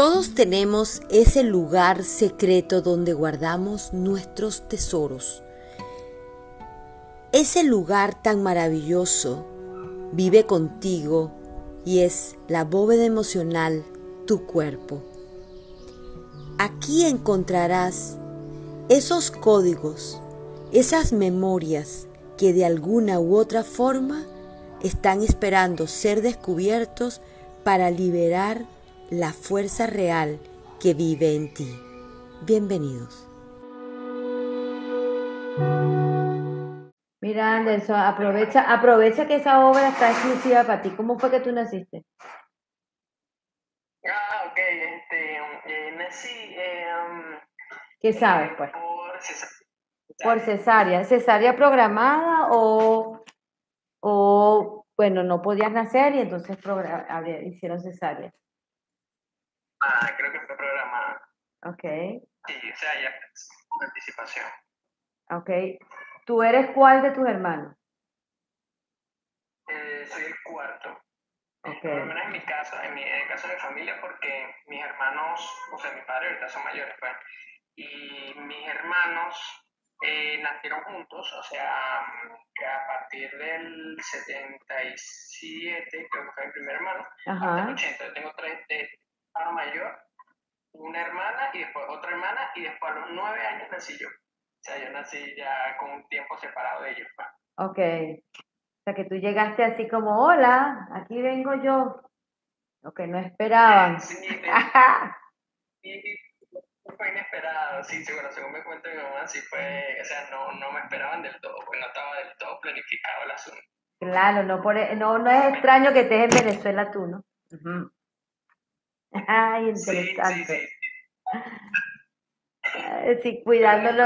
Todos tenemos ese lugar secreto donde guardamos nuestros tesoros. Ese lugar tan maravilloso vive contigo y es la bóveda emocional tu cuerpo. Aquí encontrarás esos códigos, esas memorias que de alguna u otra forma están esperando ser descubiertos para liberar la fuerza real que vive en ti. Bienvenidos. Mira, Anderson, aprovecha, aprovecha que esa obra está exclusiva para ti. ¿Cómo fue que tú naciste? Ah, ok, este, eh, nací... Eh, um, ¿Qué sabes, pues? Por cesárea. Por cesárea. ¿Cesárea programada o, o bueno, no podías nacer y entonces hicieron cesárea? Ah, creo que fue programada. Ok. Sí, o sea, ya con anticipación. Ok. ¿Tú eres cuál de tus hermanos? Eh, soy el cuarto. Ok. Por lo menos en mi caso, en, mi, el caso de mi familia, porque mis hermanos, o sea, mi padre ahorita son mayores, pues, y mis hermanos eh, nacieron juntos, o sea, que a partir del 77, creo que fue mi primer hermano, Ajá. hasta el 80. Yo tengo tres de hermano mayor, una hermana y después otra hermana, y después a los nueve años nací yo. O sea, yo nací ya con un tiempo separado de ellos. pues. Ok. O sea, que tú llegaste así como, hola, aquí vengo yo. Lo que no esperaban. Sí, de- y fue inesperado, sí, sí, bueno, según me cuenta mi mamá, sí fue, o sea, no, no me esperaban del todo, pues no estaba del todo planificado el asunto. Claro, no, por, e- no, no es extraño que estés en Venezuela tú, ¿no? Ujú. Ay, interesante. sí. Sí, cuidándolo.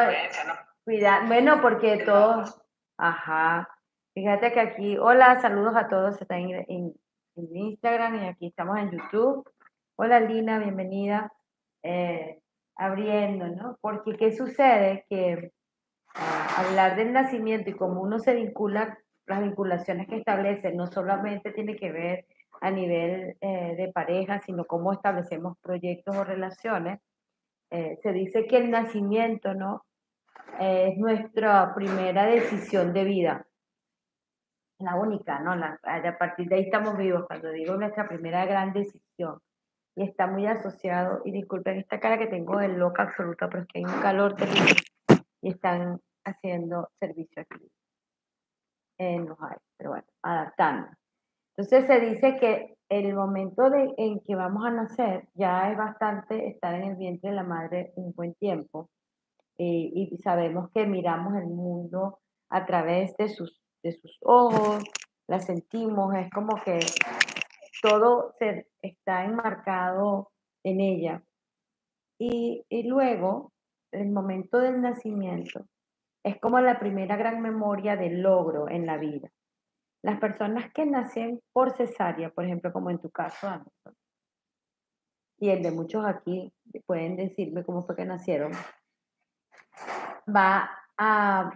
Cuida, bueno, porque todos, ajá. Fíjate que aquí, hola, saludos a todos, están en, en- en Instagram y aquí estamos en YouTube. Hola Lina, bienvenida. Eh, abriendo, ¿no? Porque ¿qué sucede? Que ah, hablar del nacimiento y cómo uno se vincula, las vinculaciones que establece, no solamente tiene que ver a nivel eh, de pareja, sino cómo establecemos proyectos o relaciones. Eh, se dice que el nacimiento, ¿no? Eh, es nuestra primera decisión de vida. La única, ¿no? La- a partir de ahí estamos vivos, cuando digo nuestra primera gran decisión. Y está muy asociado, y disculpen esta cara que tengo de loca absoluta, pero es que hay un calor terrible y están haciendo servicio aquí en los pero bueno, adaptando. Entonces se dice que el momento de, en que vamos a nacer ya es bastante estar en el vientre de la madre un buen tiempo eh, y sabemos que miramos el mundo a través de sus, de sus ojos, la sentimos, es como que todo se, está enmarcado en ella. Y, y luego, el momento del nacimiento es como la primera gran memoria del logro en la vida. Las personas que nacen por cesárea, por ejemplo, como en tu caso, Anderson, y el de muchos aquí pueden decirme cómo fue que nacieron, va a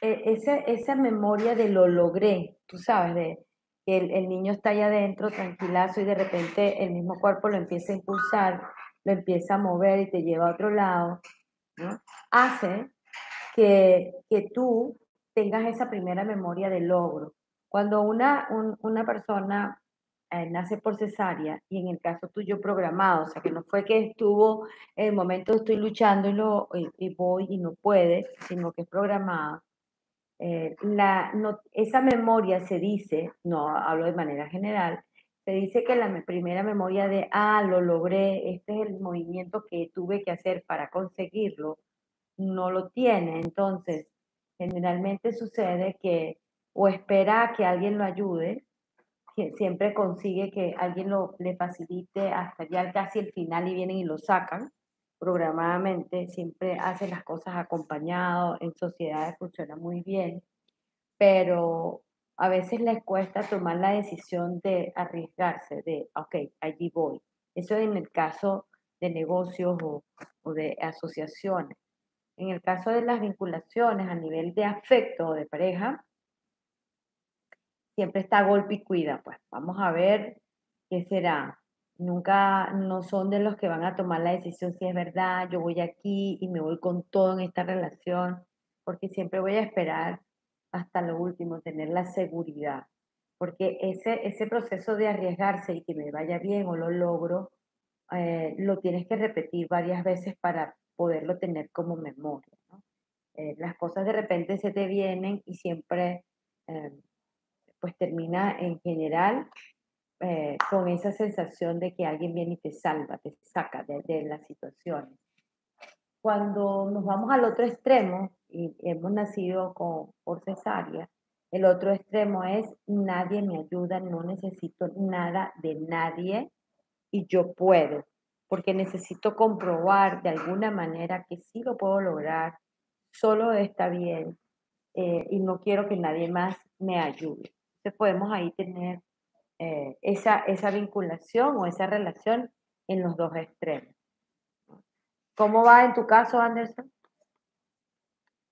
e- ese- esa memoria de lo logré, tú sabes, de que el, el niño está allá adentro tranquilazo y de repente el mismo cuerpo lo empieza a impulsar, lo empieza a mover y te lleva a otro lado, ¿no? Hace que, que tú tengas esa primera memoria de logro. Cuando una, un- una persona eh, nace por cesárea y en el caso tuyo programado, o sea, que no fue que estuvo en el momento estoy luchando y, lo, y, y voy y no puede, sino que es programada, eh, la, no- esa memoria se dice, no hablo de manera general, se dice que la me- primera memoria de, ah, lo logré, este es el movimiento que tuve que hacer para conseguirlo, no lo tiene. Entonces, generalmente sucede que o espera que alguien lo ayude, siempre consigue que alguien lo, le facilite hasta ya casi el final y vienen y lo sacan programadamente, siempre hace las cosas acompañado, en sociedades funciona muy bien, pero a veces les cuesta tomar la decisión de arriesgarse, de, ok, allí voy. Eso en el caso de negocios o, o de asociaciones. En el caso de las vinculaciones a nivel de afecto o de pareja, siempre está golpe y cuida, pues vamos a ver qué será. Nunca, no son de los que van a tomar la decisión si es verdad, yo voy aquí y me voy con todo en esta relación, porque siempre voy a esperar hasta lo último, tener la seguridad, porque ese, ese proceso de arriesgarse y que me vaya bien o lo logro, eh, lo tienes que repetir varias veces para poderlo tener como memoria. Eh, las cosas de repente se te vienen y siempre, eh, pues termina en general con esa sensación de que alguien viene y te salva, te saca de, de las situaciones. Cuando nos vamos al otro extremo y hemos nacido con, por cesárea, el otro extremo es nadie me ayuda, no necesito nada de nadie y yo puedo, porque necesito comprobar de alguna manera que sí lo puedo lograr, solo está bien eh, y no quiero que nadie más me ayude. Entonces podemos ahí tener eh, esa, esa vinculación o esa relación en los dos extremos. ¿Cómo va en tu caso, Anderson?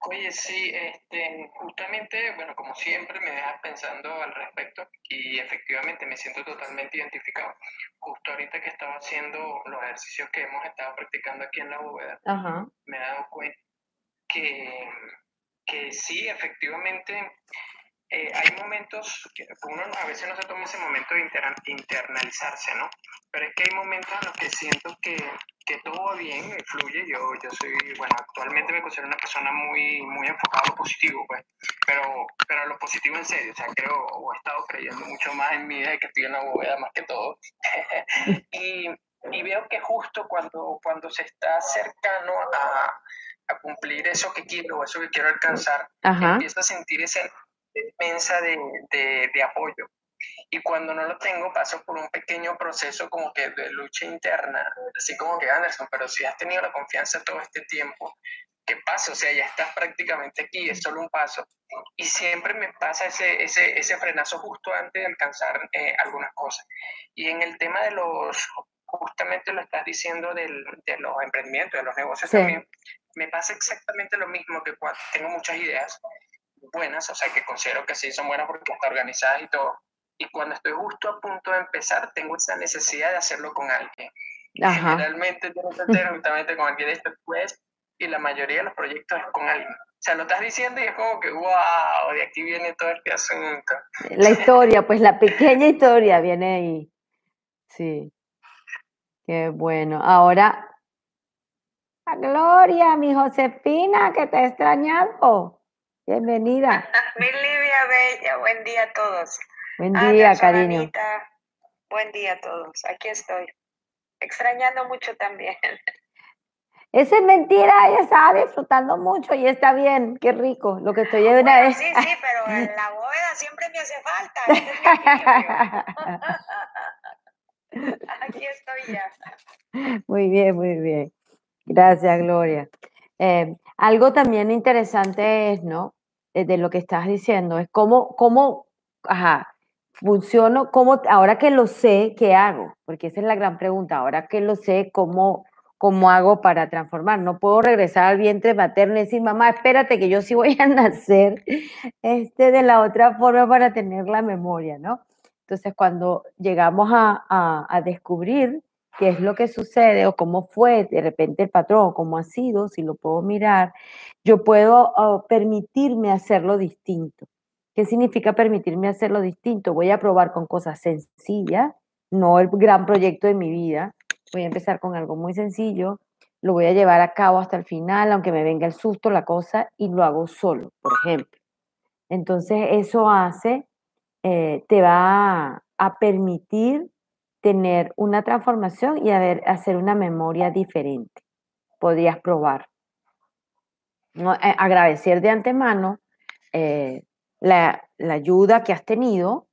Oye, sí, este, justamente, bueno, como siempre me dejas pensando al respecto y efectivamente me siento totalmente identificado. Justo ahorita que estaba haciendo los ejercicios que hemos estado practicando aquí en la bóveda, me he dado cuenta que, que sí, efectivamente, eh, hay momentos que uno a veces no se toma ese momento de internalizarse, ¿no? Pero es que hay momentos en los que siento que, que todo va bien, fluye. Yo, yo soy, bueno, actualmente me considero una persona muy, muy enfocada a lo positivo, pues, pero, pero a lo positivo en serio. O sea, creo, o he estado creyendo mucho más en mi vida que estoy en la bóveda más que todo. y, y veo que justo cuando, cuando se está cercano a, a cumplir eso que quiero, eso que quiero alcanzar, empiezo a sentir ese inmensa de, de, de, apoyo. Y cuando no lo tengo, paso por un pequeño proceso como que de lucha interna, así como que Anderson, pero si has tenido la confianza todo este tiempo, ¿qué pasa? O sea, ya estás prácticamente aquí, es solo un paso. Y siempre me pasa ese, ese, ese frenazo justo antes de alcanzar eh, algunas cosas. Y en el tema de los, justamente lo estás diciendo del, de los emprendimientos, de los negocios también, me pasa exactamente lo mismo que cuando tengo muchas ideas buenas, o sea, que considero que sí son buenas porque están organizadas y todo. Y cuando estoy justo a punto de empezar, tengo esa necesidad de hacerlo con alguien. Generalmente tengo que hacer justamente con alguien después y la mayoría de los proyectos es con alguien. O sea, lo estás diciendo y es como que, wow, de aquí viene todo este asunto. La historia, pues la pequeña historia viene ahí. Sí. Qué bueno. Ahora, Gloria, mi Josefina, que te he extrañado. Bienvenida. Mi Livia Bella, buen día a todos. Buen día, cariño. buen día a todos. Aquí estoy. Extrañando mucho también. Esa es mentira, ella estaba disfrutando mucho y está bien, qué rico. Lo que estoy una vez. Sí, sí, pero en la bóveda siempre me hace falta. Aquí estoy ya. Muy bien, muy bien. Gracias, Gloria. Eh, algo también interesante es, ¿no? Eh, de lo que estás diciendo, es cómo, cómo, ajá, funciono, cómo, ahora que lo sé, ¿qué hago? Porque esa es la gran pregunta, ahora que lo sé, ¿cómo, cómo hago para transformar? No puedo regresar al vientre materno y decir, mamá, espérate que yo sí voy a nacer este, de la otra forma para tener la memoria, ¿no? Entonces, cuando llegamos a, a, a descubrir qué es lo que sucede o cómo fue de repente el patrón, cómo ha sido, si lo puedo mirar, yo puedo permitirme hacerlo distinto. ¿Qué significa permitirme hacerlo distinto? Voy a probar con cosas sencillas, no el gran proyecto de mi vida. Voy a empezar con algo muy sencillo, lo voy a llevar a cabo hasta el final, aunque me venga el susto, la cosa, y lo hago solo, por ejemplo. Entonces eso hace, eh, te va a permitir tener una transformación y hacer una memoria diferente. Podrías probar. ¿no? Eh, agradecer de antemano eh, la, la, ayuda que has tenido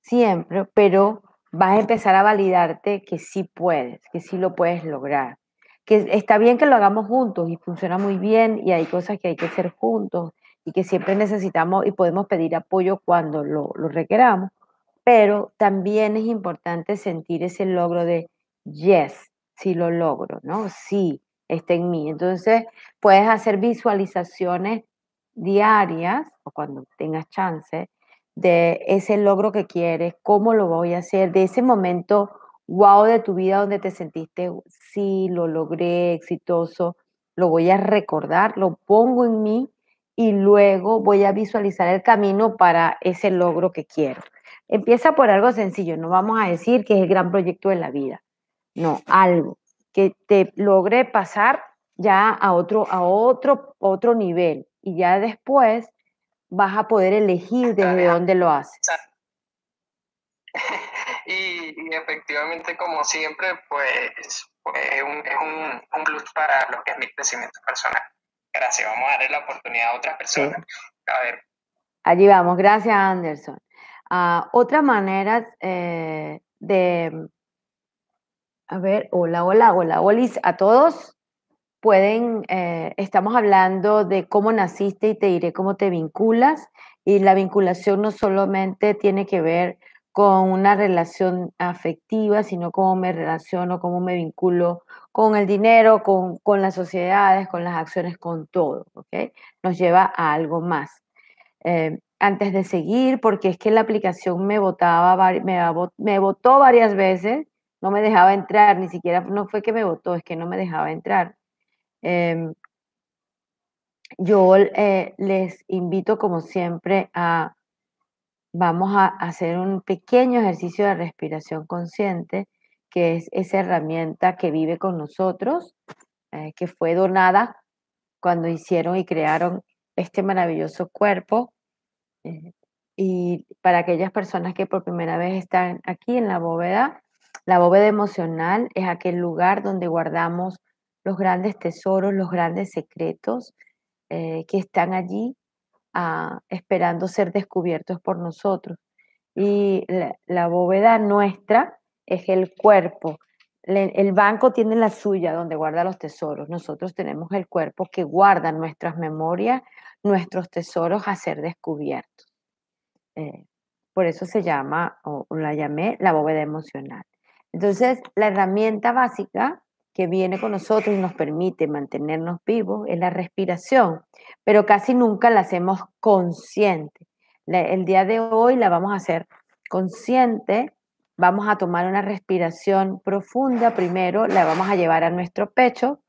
siempre, pero vas a empezar a validarte que sí puedes, que sí lo puedes lograr. Que está bien que lo hagamos juntos y funciona muy bien y hay cosas que hay que hacer juntos y que siempre necesitamos y podemos pedir apoyo cuando lo, lo requeramos, pero también es importante sentir ese logro de, yes, sí lo logro, ¿no? Sí, está en mí. Entonces, puedes hacer visualizaciones diarias o cuando tengas chance de ese logro que quieres, cómo lo voy a hacer, de ese momento wow de tu vida donde te sentiste, sí, lo logré, exitoso, lo voy a recordar, lo pongo en mí y luego voy a visualizar el camino para ese logro que quiero. Empieza por algo sencillo, no vamos a decir que es el gran proyecto de la vida, no, algo que te logre pasar ya a otro, a otro, otro nivel y ya después vas a poder elegir desde dónde lo haces. Y, efectivamente, como siempre, pues, pues es, un, es un, plus para lo que es mi crecimiento personal. Gracias, vamos a darle la oportunidad a otras personas. A ver. Allí vamos, gracias Anderson. Uh, otra manera eh, de, a ver, hola, hola, hola, hola a todos. Pueden, eh, estamos hablando de cómo naciste y te diré cómo te vinculas. Y la vinculación no solamente tiene que ver con una relación afectiva, sino cómo me relaciono, cómo me vinculo con el dinero, con, con las sociedades, con las acciones, con todo, ¿ok? Nos lleva a algo más. Eh, antes de seguir, porque es que la aplicación me votaba, me, votó varias veces, no me dejaba entrar, ni siquiera, no fue que me votó, es que no me dejaba entrar. Em, yo eh, les invito, como siempre, a vamos a hacer un pequeño ejercicio de respiración consciente, que es esa herramienta que vive con nosotros, eh, que fue donada cuando hicieron y crearon este maravilloso cuerpo. Y para aquellas personas que por primera vez están aquí en la bóveda, la bóveda emocional es aquel lugar donde guardamos los grandes tesoros, los grandes secretos eh, que están allí esperando ser descubiertos por nosotros. Y la, bóveda nuestra es el cuerpo. El banco tiene la suya donde guarda los tesoros. Nosotros tenemos el cuerpo que guarda nuestras memorias, nuestros tesoros a ser descubiertos. Eh, por eso se llama, o la llamé, la bóveda emocional. Entonces, la herramienta básica que viene con nosotros y nos permite mantenernos vivos es la respiración, pero casi nunca la hacemos consciente. el día de hoy la vamos a hacer consciente, vamos a tomar una respiración profunda primero, la vamos a llevar a nuestro pecho.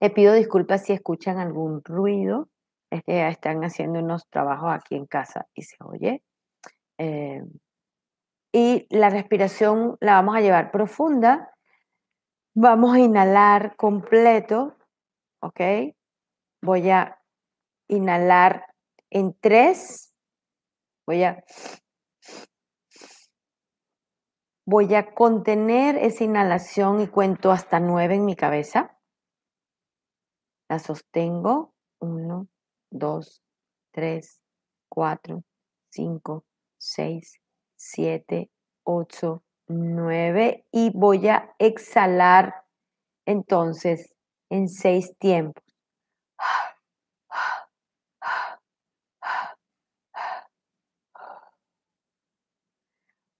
Le pido disculpas si escuchan algún ruido, es que están haciendo unos trabajos aquí en casa y se oye. Eh, y la respiración la vamos a llevar profunda Vamos a inhalar completo, ¿ok? Voy a inhalar en tres. Voy a, voy a contener esa inhalación y cuento hasta nueve en mi cabeza. La sostengo. Uno, dos, tres, cuatro, cinco, seis, siete, ocho, 9 y voy a exhalar entonces en seis tiempos.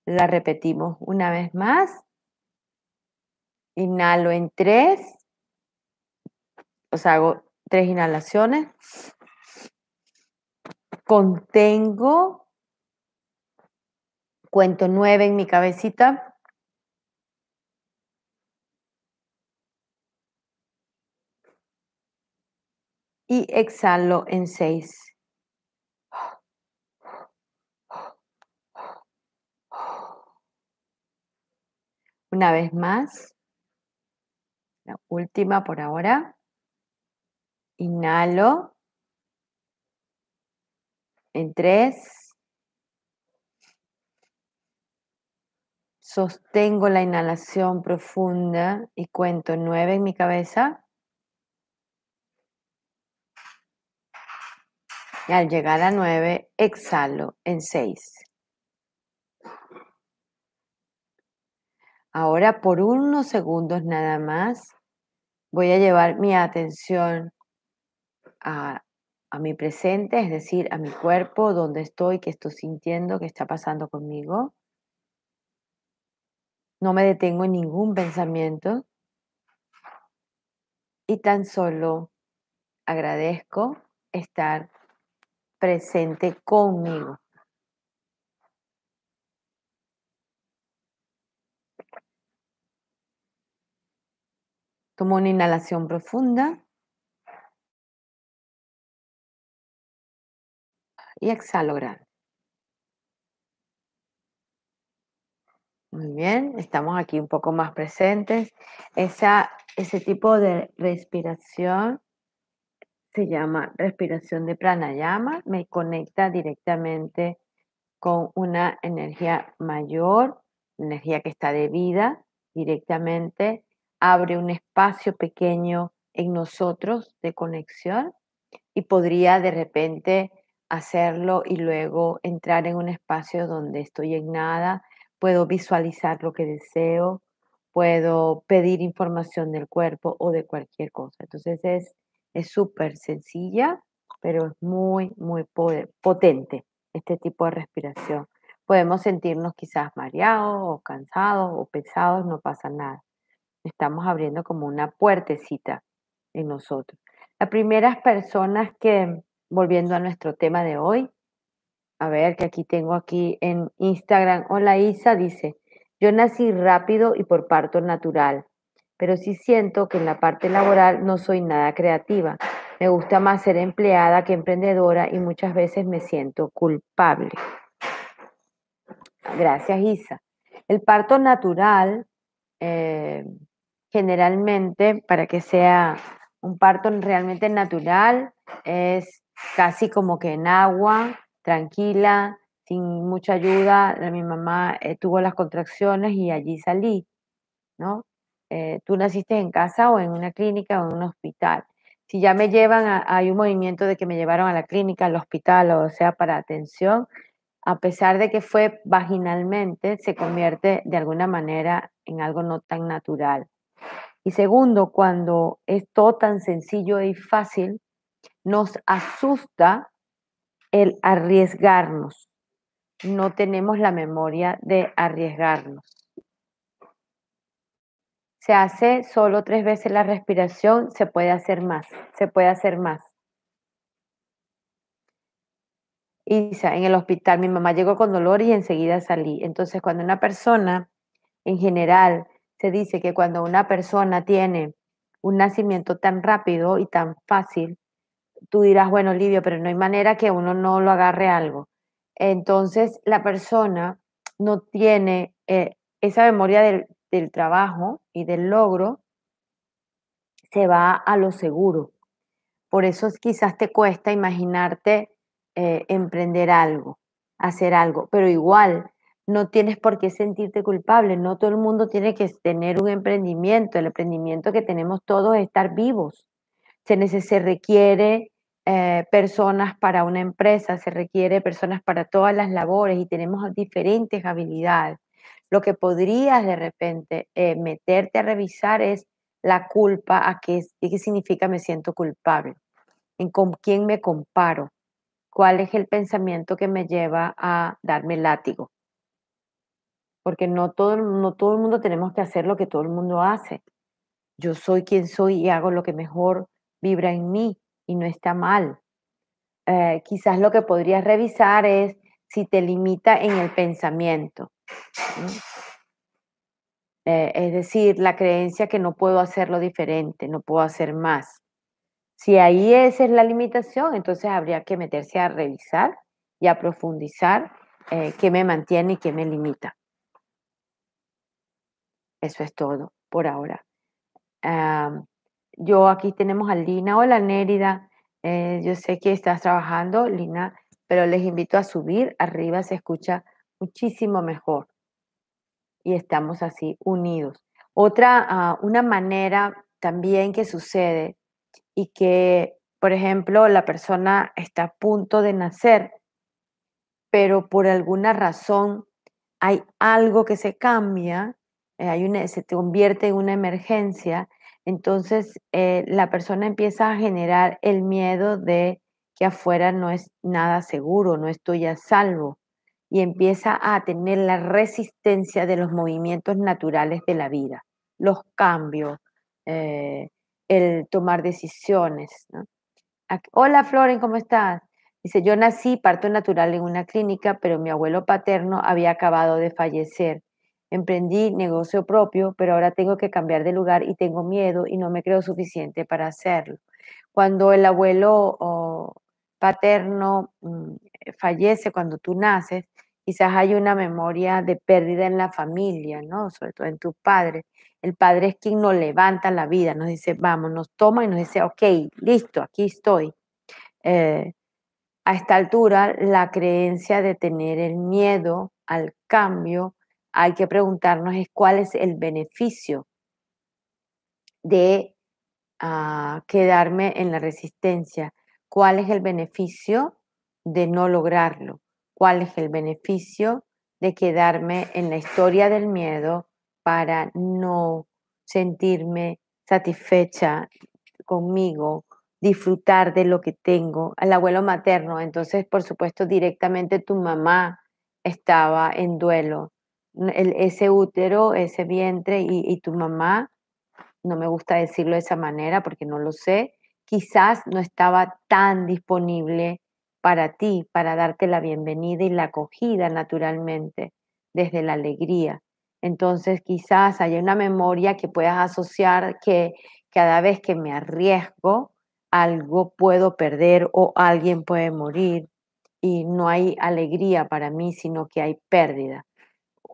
La repetimos una vez más. Inhalo en tres. O hago tres inhalaciones. Contengo Cuento nueve en mi cabecita. Y exhalo en seis. Una vez más. La última por ahora. Inhalo. En tres. Sostengo la inhalación profunda y cuento nueve en mi cabeza. Y al llegar a nueve, exhalo en seis. Ahora por unos segundos nada más voy a llevar mi atención a, a, mi presente, es decir, a mi cuerpo, donde estoy, qué estoy sintiendo, qué está pasando conmigo. No me detengo en ningún pensamiento y tan solo agradezco estar presente conmigo. Toma una inhalación profunda. Y exhalo grande. Muy bien, estamos aquí un poco más presentes. Esa, ese tipo de respiración se llama respiración de pranayama. Me conecta directamente con una energía mayor, energía que está de vida directamente. Abre un espacio pequeño en nosotros de conexión y podría de repente hacerlo y luego entrar en un espacio donde estoy en nada puedo visualizar lo que deseo, puedo pedir información del cuerpo o de cualquier cosa. Entonces es súper sencilla, pero es muy, muy potente este tipo de respiración. Podemos sentirnos quizás mareados o cansados o pesados, no pasa nada. Estamos abriendo como una puertecita en nosotros. Las primeras personas que, volviendo a nuestro tema de hoy, a ver, que aquí tengo aquí en Instagram. Hola Isa, dice, yo nací rápido y por parto natural, pero sí siento que en la parte laboral no soy nada creativa. Me gusta más ser empleada que emprendedora y muchas veces me siento culpable. Gracias Isa. El parto natural, eh, generalmente, para que sea un parto realmente natural, es casi como que en agua, tranquila, sin mucha ayuda. Mi mamá eh, tuvo las contracciones y allí salí, ¿no? Eh, tú naciste en casa o en una clínica o en un hospital. Si ya me llevan, hay un movimiento de que me llevaron a la clínica, al hospital, o sea, para atención, a pesar de que fue vaginalmente, se convierte de alguna manera en algo no tan natural. Y segundo, cuando es todo tan sencillo y fácil, nos asusta el arriesgarnos. No tenemos la memoria de arriesgarnos. Se hace solo tres veces la respiración, se puede hacer más, se puede hacer más. Isa, en el hospital mi mamá llegó con dolor y enseguida salí. Entonces, cuando una persona, en general, se dice que cuando una persona tiene un nacimiento tan rápido y tan fácil, tú dirás, bueno, Livio, pero no hay manera que uno no lo agarre algo. Entonces, la persona no tiene eh, esa memoria del, trabajo y del logro, se va a lo seguro. Por eso quizás te cuesta imaginarte eh, emprender algo, hacer algo, pero igual no tienes por qué sentirte culpable, no todo el mundo tiene que tener un emprendimiento, el emprendimiento que tenemos todos es estar vivos. Se, se requiere eh, personas para una empresa, se requiere personas para todas las labores y tenemos diferentes habilidades. Lo que podrías de repente eh, meterte a revisar es la culpa, a qué, qué significa me siento culpable, en con quién me comparo, cuál es el pensamiento que me lleva a darme látigo. Porque no todo, no todo el mundo tenemos que hacer lo que todo el mundo hace. Yo soy quien soy y hago lo que mejor vibra en mí y no está mal. Eh, quizás lo que podrías revisar es si te limita en el pensamiento. Eh, es decir, la creencia que no puedo hacerlo diferente, no puedo hacer más. Si ahí esa es la limitación, entonces habría que meterse a revisar y a profundizar eh, qué me mantiene y qué me limita. Eso es todo por ahora. Yo aquí tenemos a Lina. Hola Nérida, eh, yo sé que estás trabajando, Lina, pero les invito a subir. Arriba se escucha muchísimo mejor. Y estamos así unidos. Otra, ah, una manera también que sucede y que, por ejemplo, la persona está a punto de nacer, pero por alguna razón hay algo que se cambia, eh, hay una, se convierte en una emergencia entonces, eh, la persona empieza a generar el miedo de que afuera no es nada seguro, no estoy a salvo, y empieza a tener la resistencia de los movimientos naturales de la vida, los cambios, eh, el tomar decisiones. Hola Floren, ¿cómo estás? Dice, yo nací parto natural en una clínica, pero mi abuelo paterno había acabado de fallecer. Emprendí negocio propio, pero ahora tengo que cambiar de lugar y tengo miedo y no me creo suficiente para hacerlo. Cuando el abuelo paterno mm, fallece, cuando tú naces, quizás hay una memoria de pérdida en la familia, ¿no? Sobre todo en tu padre. El padre es quien nos levanta la vida, nos dice, vamos, nos toma y nos dice, ok, listo, aquí estoy. Eh, a esta altura, la creencia de tener el miedo al cambio, hay que preguntarnos es cuál es el beneficio de ah, quedarme en la resistencia, cuál es el beneficio de no lograrlo, cuál es el beneficio de quedarme en la historia del miedo para no sentirme satisfecha conmigo, disfrutar de lo que tengo. Al abuelo materno, entonces, por supuesto, directamente tu mamá estaba en duelo. Ese útero, ese vientre y, y tu mamá, no me gusta decirlo de esa manera porque no lo sé, quizás no estaba tan disponible para ti, para darte la bienvenida y la acogida naturalmente, desde la alegría. Entonces quizás haya una memoria que puedas asociar que cada vez que me arriesgo, algo puedo perder o alguien puede morir y no hay alegría para mí, sino que hay pérdida.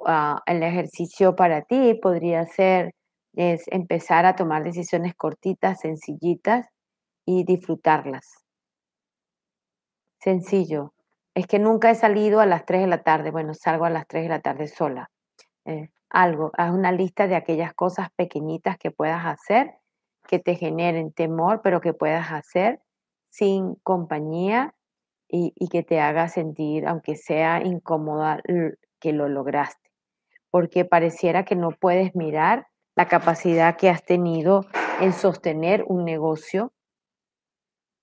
Ah, el ejercicio para ti podría ser es empezar a tomar decisiones cortitas, sencillitas y disfrutarlas. Sencillo. Es que nunca he salido a las 3 de la tarde. Bueno, salgo a las 3 de la tarde sola. Eh, algo, haz una lista de aquellas cosas pequeñitas que puedas hacer que te generen temor, pero que puedas hacer sin compañía y, y que te haga sentir, aunque sea incómoda, que lo lograste. Porque pareciera que no puedes mirar la capacidad que has tenido en sostener un negocio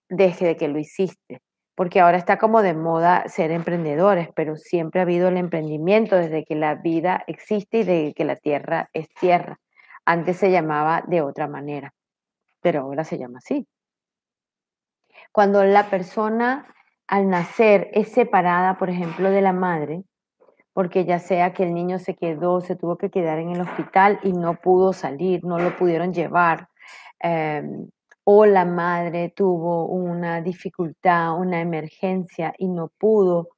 desde que lo hiciste porque ahora está como de moda ser emprendedores, pero siempre ha habido el emprendimiento desde que la vida existe y de que la tierra es tierra. Antes se llamaba de otra manera, pero ahora se llama así. Cuando la persona al nacer es separada, por ejemplo, de la madre, porque ya sea que el niño se quedó, se tuvo que quedar en el hospital y no pudo salir, no lo pudieron llevar, em, o la madre tuvo una dificultad, una emergencia y no pudo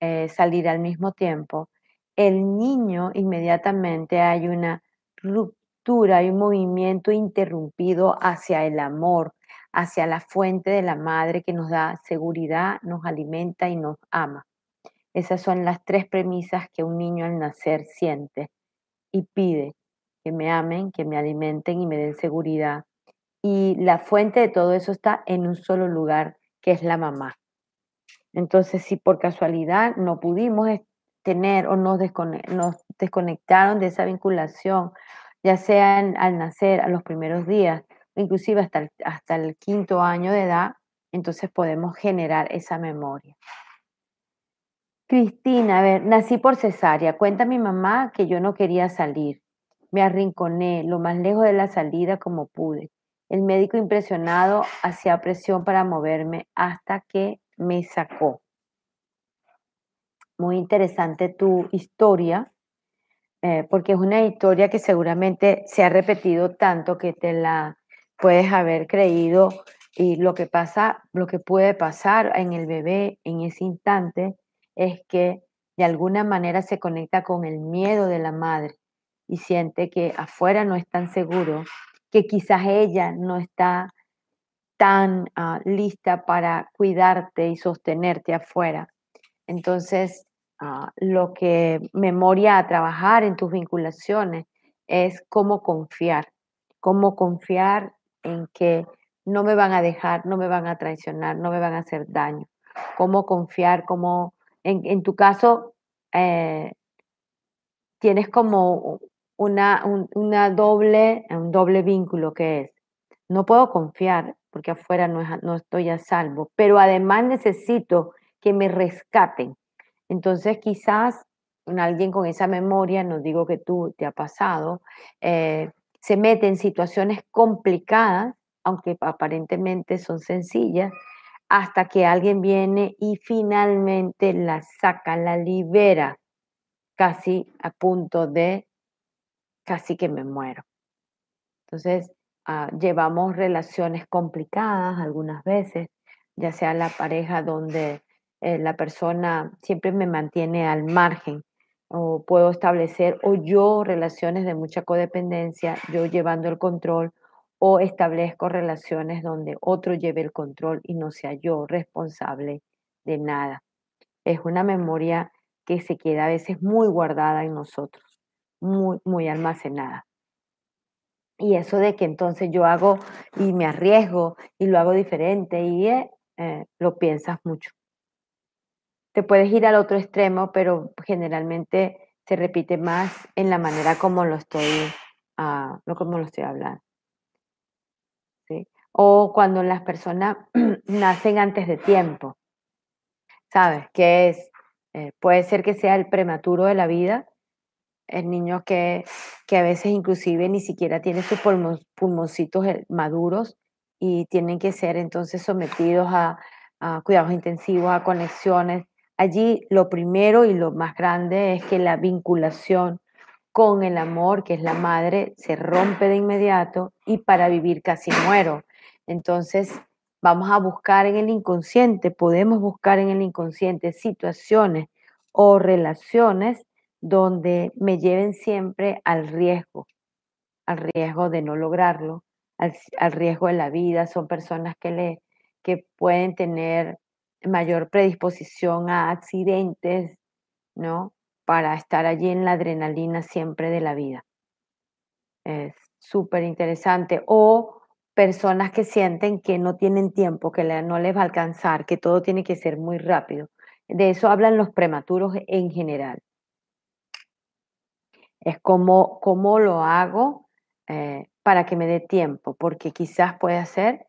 eh, salir al mismo tiempo, el niño inmediatamente hay una ruptura, hay un movimiento interrumpido hacia el amor, hacia la fuente de la madre que nos da seguridad, nos alimenta y nos ama. Esas son las tres premisas que un niño al nacer siente y pide, que me amen, que me alimenten y me den seguridad y la fuente de todo eso está en un solo lugar, que es la mamá. Entonces, si por casualidad no pudimos tener o nos, desconectaron de esa vinculación, ya sea al nacer, a los primeros días, inclusive hasta el, hasta el quinto año de edad, entonces podemos generar esa memoria. Cristina, a ver, nací por cesárea. Cuenta mi mamá que yo no quería salir. Me arrinconé lo más lejos de la salida como pude. El médico impresionado hacía presión para moverme hasta que me sacó. Muy interesante tu historia, eh, porque es una historia que seguramente se ha repetido tanto que te la puedes haber creído y lo que pasa, lo que puede pasar en el bebé en ese instante es que de alguna manera se conecta con el miedo de la madre y siente que afuera no es tan seguro que quizás ella no está tan ah, lista para cuidarte y sostenerte afuera. Entonces, ah, lo que memoria a trabajar en tus vinculaciones es cómo confiar, cómo confiar en que no me van a dejar, no me van a traicionar, no me van a hacer daño. Cómo confiar, cómo, en, tu caso, eh, tienes como una, una doble, un doble vínculo que es, no puedo confiar porque afuera no, no estoy a salvo, pero además necesito que me rescaten. Entonces quizás alguien con esa memoria, no digo que tú te ha pasado, eh, se mete en situaciones complicadas, aunque aparentemente son sencillas, hasta que alguien viene y finalmente la saca, la libera, casi a punto de casi que me muero. Entonces, ah, llevamos relaciones complicadas algunas veces, ya sea la pareja donde eh, la persona siempre me mantiene al margen o puedo establecer o yo relaciones de mucha codependencia, yo llevando el control o establezco relaciones donde otro lleve el control y no sea yo responsable de nada. Es una memoria que se queda a veces muy guardada en nosotros, muy, muy almacenada. Y eso de que entonces yo hago y me arriesgo y lo hago diferente y eh, eh, lo piensas mucho. Te puedes ir al otro extremo, pero generalmente se repite más en la manera como lo estoy, uh, como lo estoy hablando. O cuando las personas nacen antes de tiempo. ¿Sabes? Que es, eh, puede ser que sea el prematuro de la vida, el niño que, que a veces inclusive ni siquiera tiene sus pulmoncitos eh, maduros y tienen que ser entonces sometidos a, cuidados intensivos, a conexiones. Allí lo primero y lo más grande es que la vinculación con el amor, que es la madre, se rompe de inmediato y para vivir casi muero. Entonces, vamos a buscar en el inconsciente, podemos buscar en el inconsciente situaciones o relaciones donde me lleven siempre al riesgo, al riesgo de no lograrlo, al, riesgo de la vida, son personas que, le, que pueden tener mayor predisposición a accidentes, ¿no? Para estar allí en la adrenalina siempre de la vida. Es súper interesante. O personas que sienten que no tienen tiempo, que no les va a alcanzar, que todo tiene que ser muy rápido. De eso hablan los prematuros en general. Es como, cómo lo hago eh, para que me dé tiempo, porque quizás puede ser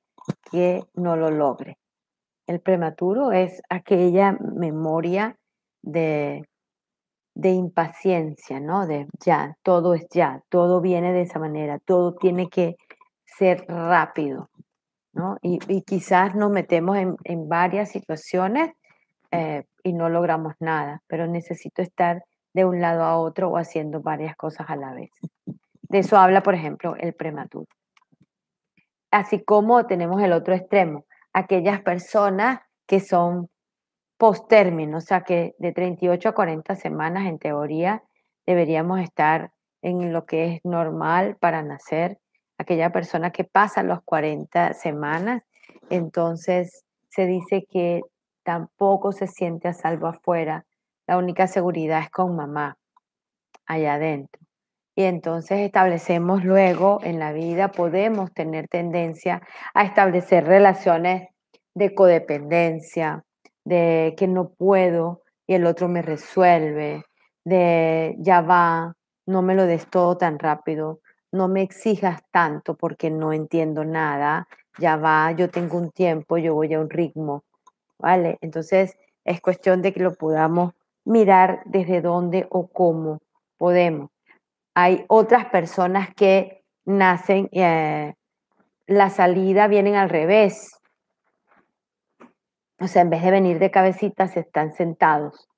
que no lo logre. El prematuro es aquella memoria de, de impaciencia, ¿no? De ya, todo es ya, todo viene de esa manera, todo tiene que ser rápido, ¿no? Y, quizás nos metemos en, varias situaciones eh, y no logramos nada, pero necesito estar de un lado a otro o haciendo varias cosas a la vez. De eso habla, por ejemplo, el prematuro. Así como tenemos el otro extremo, aquellas personas que son post-término, o sea que de 38 a 40 semanas en teoría deberíamos estar en lo que es normal para nacer. Aquella persona que pasa las 40 semanas, entonces se dice que tampoco se siente a salvo afuera. La única seguridad es con mamá, allá adentro y entonces establecemos luego en la vida, podemos tener tendencia a establecer relaciones de codependencia, de que no puedo y el otro me resuelve, de ya va, no me lo des todo tan rápido, no me exijas tanto porque no entiendo nada, ya va, yo tengo un tiempo, yo voy a un ritmo, ¿vale? Entonces es cuestión de que lo podamos mirar desde dónde o cómo podemos hay otras personas que nacen, eh, la salida vienen al revés. O sea, en vez de venir de cabecita, se están sentados,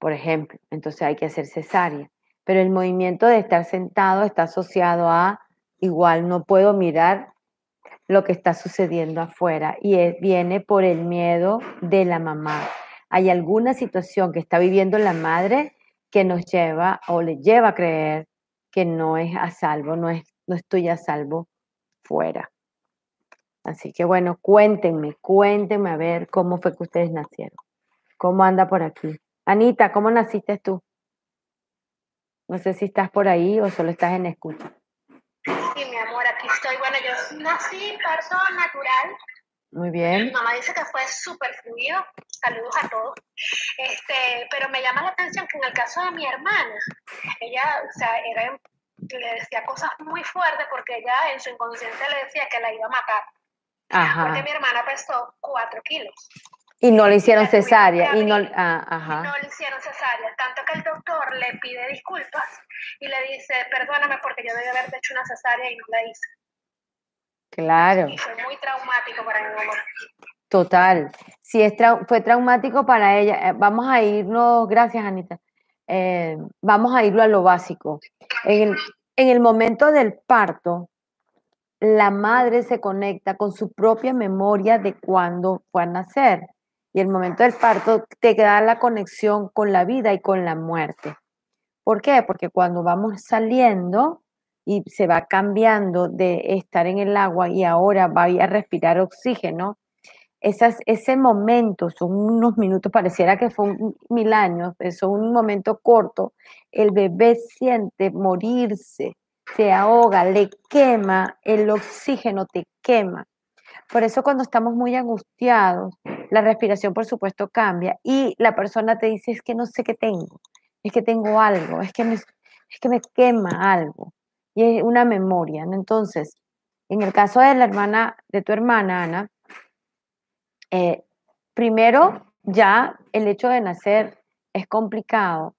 por ejemplo. Entonces hay que hacer cesárea. Pero el movimiento de estar sentado está asociado a, igual no puedo mirar lo que está sucediendo afuera y viene por el miedo de la mamá. Hay alguna situación que está viviendo la madre que nos lleva o le lleva a creer que no es a salvo, no, es, no estoy a salvo fuera. Así que bueno, cuéntenme, cuéntenme a ver cómo fue que ustedes nacieron. ¿Cómo anda por aquí? Anita, ¿cómo naciste tú? No sé si estás por ahí o solo estás en escucha. Sí, mi amor, aquí estoy. Bueno, yo nací parto natural. Muy bien. Mi mamá dice que fue súper fluido. Saludos a todos. Este, pero me llama la atención que en el caso de mi hermana, ella, o sea, era, le decía cosas muy fuertes porque ella en su inconsciente le decía que la iba a matar. Ajá. Porque mi hermana pesó cuatro kilos. Y no le hicieron cesárea. Y no, ah, ajá. no le hicieron cesárea. Tanto que el doctor le pide disculpas y le dice, perdóname porque yo debí haberte hecho una cesárea y no la hice. Claro. Y fue muy traumático para mi mamá. Total. Sí, es fue traumático para ella. Eh, vamos a irnos, gracias Anita. Eh, vamos a irlo a lo básico. En en el momento del parto, la madre se conecta con su propia memoria de cuando fue a nacer. Y el momento del parto te da la conexión con la vida y con la muerte. ¿Por qué? Porque cuando vamos saliendo y se va cambiando de estar en el agua y ahora va a respirar oxígeno, esas, ese momento, son unos minutos, pareciera que fue mil años, son un momento corto, el bebé siente morirse, se ahoga, le quema, el oxígeno te quema. Por eso cuando estamos muy angustiados, la respiración por supuesto cambia y la persona te dice es que no sé qué tengo, es que tengo algo, es que me, es que me quema algo. Y es una memoria. Entonces, en el caso de la hermana, de tu hermana, Ana, eh, primero, ya el hecho de nacer es complicado.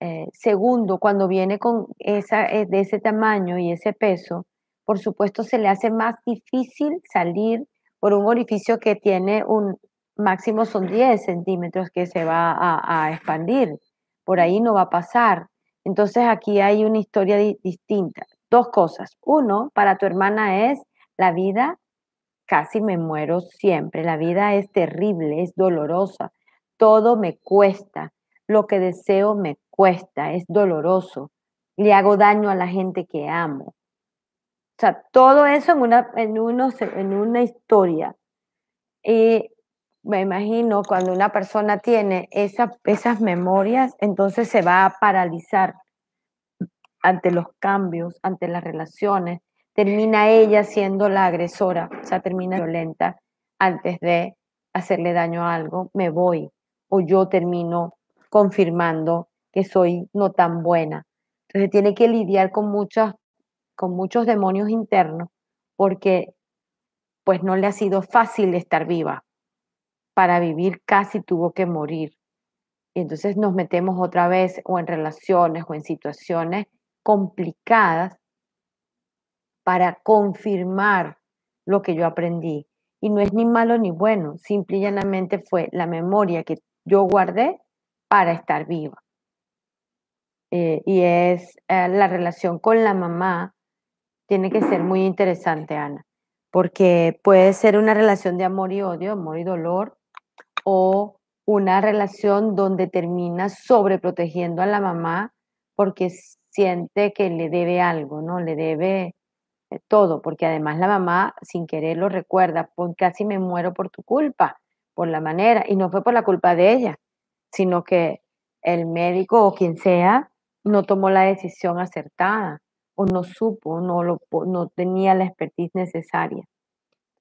Eh, segundo, cuando viene con esa, eh, de ese tamaño y ese peso, por supuesto se le hace más difícil salir por un orificio que tiene un máximo son 10 centímetros que se va a, expandir. Por ahí no va a pasar. Entonces aquí hay una historia distinta. Dos cosas. Uno, para tu hermana es la vida casi me muero siempre. La vida es terrible, es dolorosa. Todo me cuesta. Lo que deseo me cuesta, es doloroso. Le hago daño a la gente que amo. Sea, todo eso en una, en en una historia. Y me imagino cuando una persona tiene esas memorias, entonces se va a paralizar ante los cambios, ante las relaciones, termina ella siendo la agresora, o sea, termina violenta antes de hacerle daño a algo, me voy o yo termino confirmando que soy no tan buena. Entonces tiene que lidiar con muchas con muchos demonios internos porque pues no le ha sido fácil estar viva. Para vivir casi tuvo que morir. Y entonces nos metemos otra vez o en relaciones o en situaciones complicadas para confirmar lo que yo aprendí. Y no es ni malo ni bueno, simple y llanamente fue la memoria que yo guardé para estar viva. Eh, y es eh, la relación con la mamá, tiene que ser muy interesante, Ana, porque puede ser una relación de amor y odio, amor y dolor, o una relación donde termina sobreprotegiendo a la mamá porque siente que le debe algo, ¿no? Le debe eh, todo, porque además la mamá sin querer lo recuerda, casi me muero por tu culpa, por la manera, y no fue por la culpa de ella, sino que el médico o quien sea no tomó la decisión acertada o no supo, no, lo, no tenía la expertise necesaria.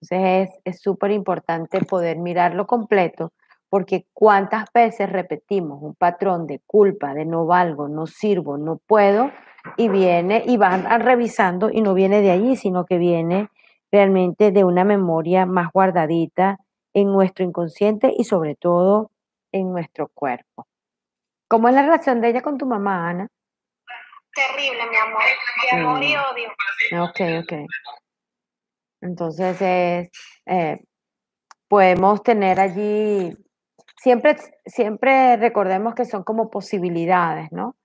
Entonces es súper importante poder mirarlo completo porque cuántas veces repetimos un patrón de culpa, de no valgo, no sirvo, no puedo, y viene y van revisando y no viene de allí, sino que viene realmente de una memoria más guardadita en nuestro inconsciente y sobre todo en nuestro cuerpo. ¿Cómo es la relación de ella con tu mamá, Ana? Terrible, mi amor. De amor y odio. Ok, ok. Entonces, eh, podemos tener allí siempre, siempre recordemos que son como posibilidades, ¿no?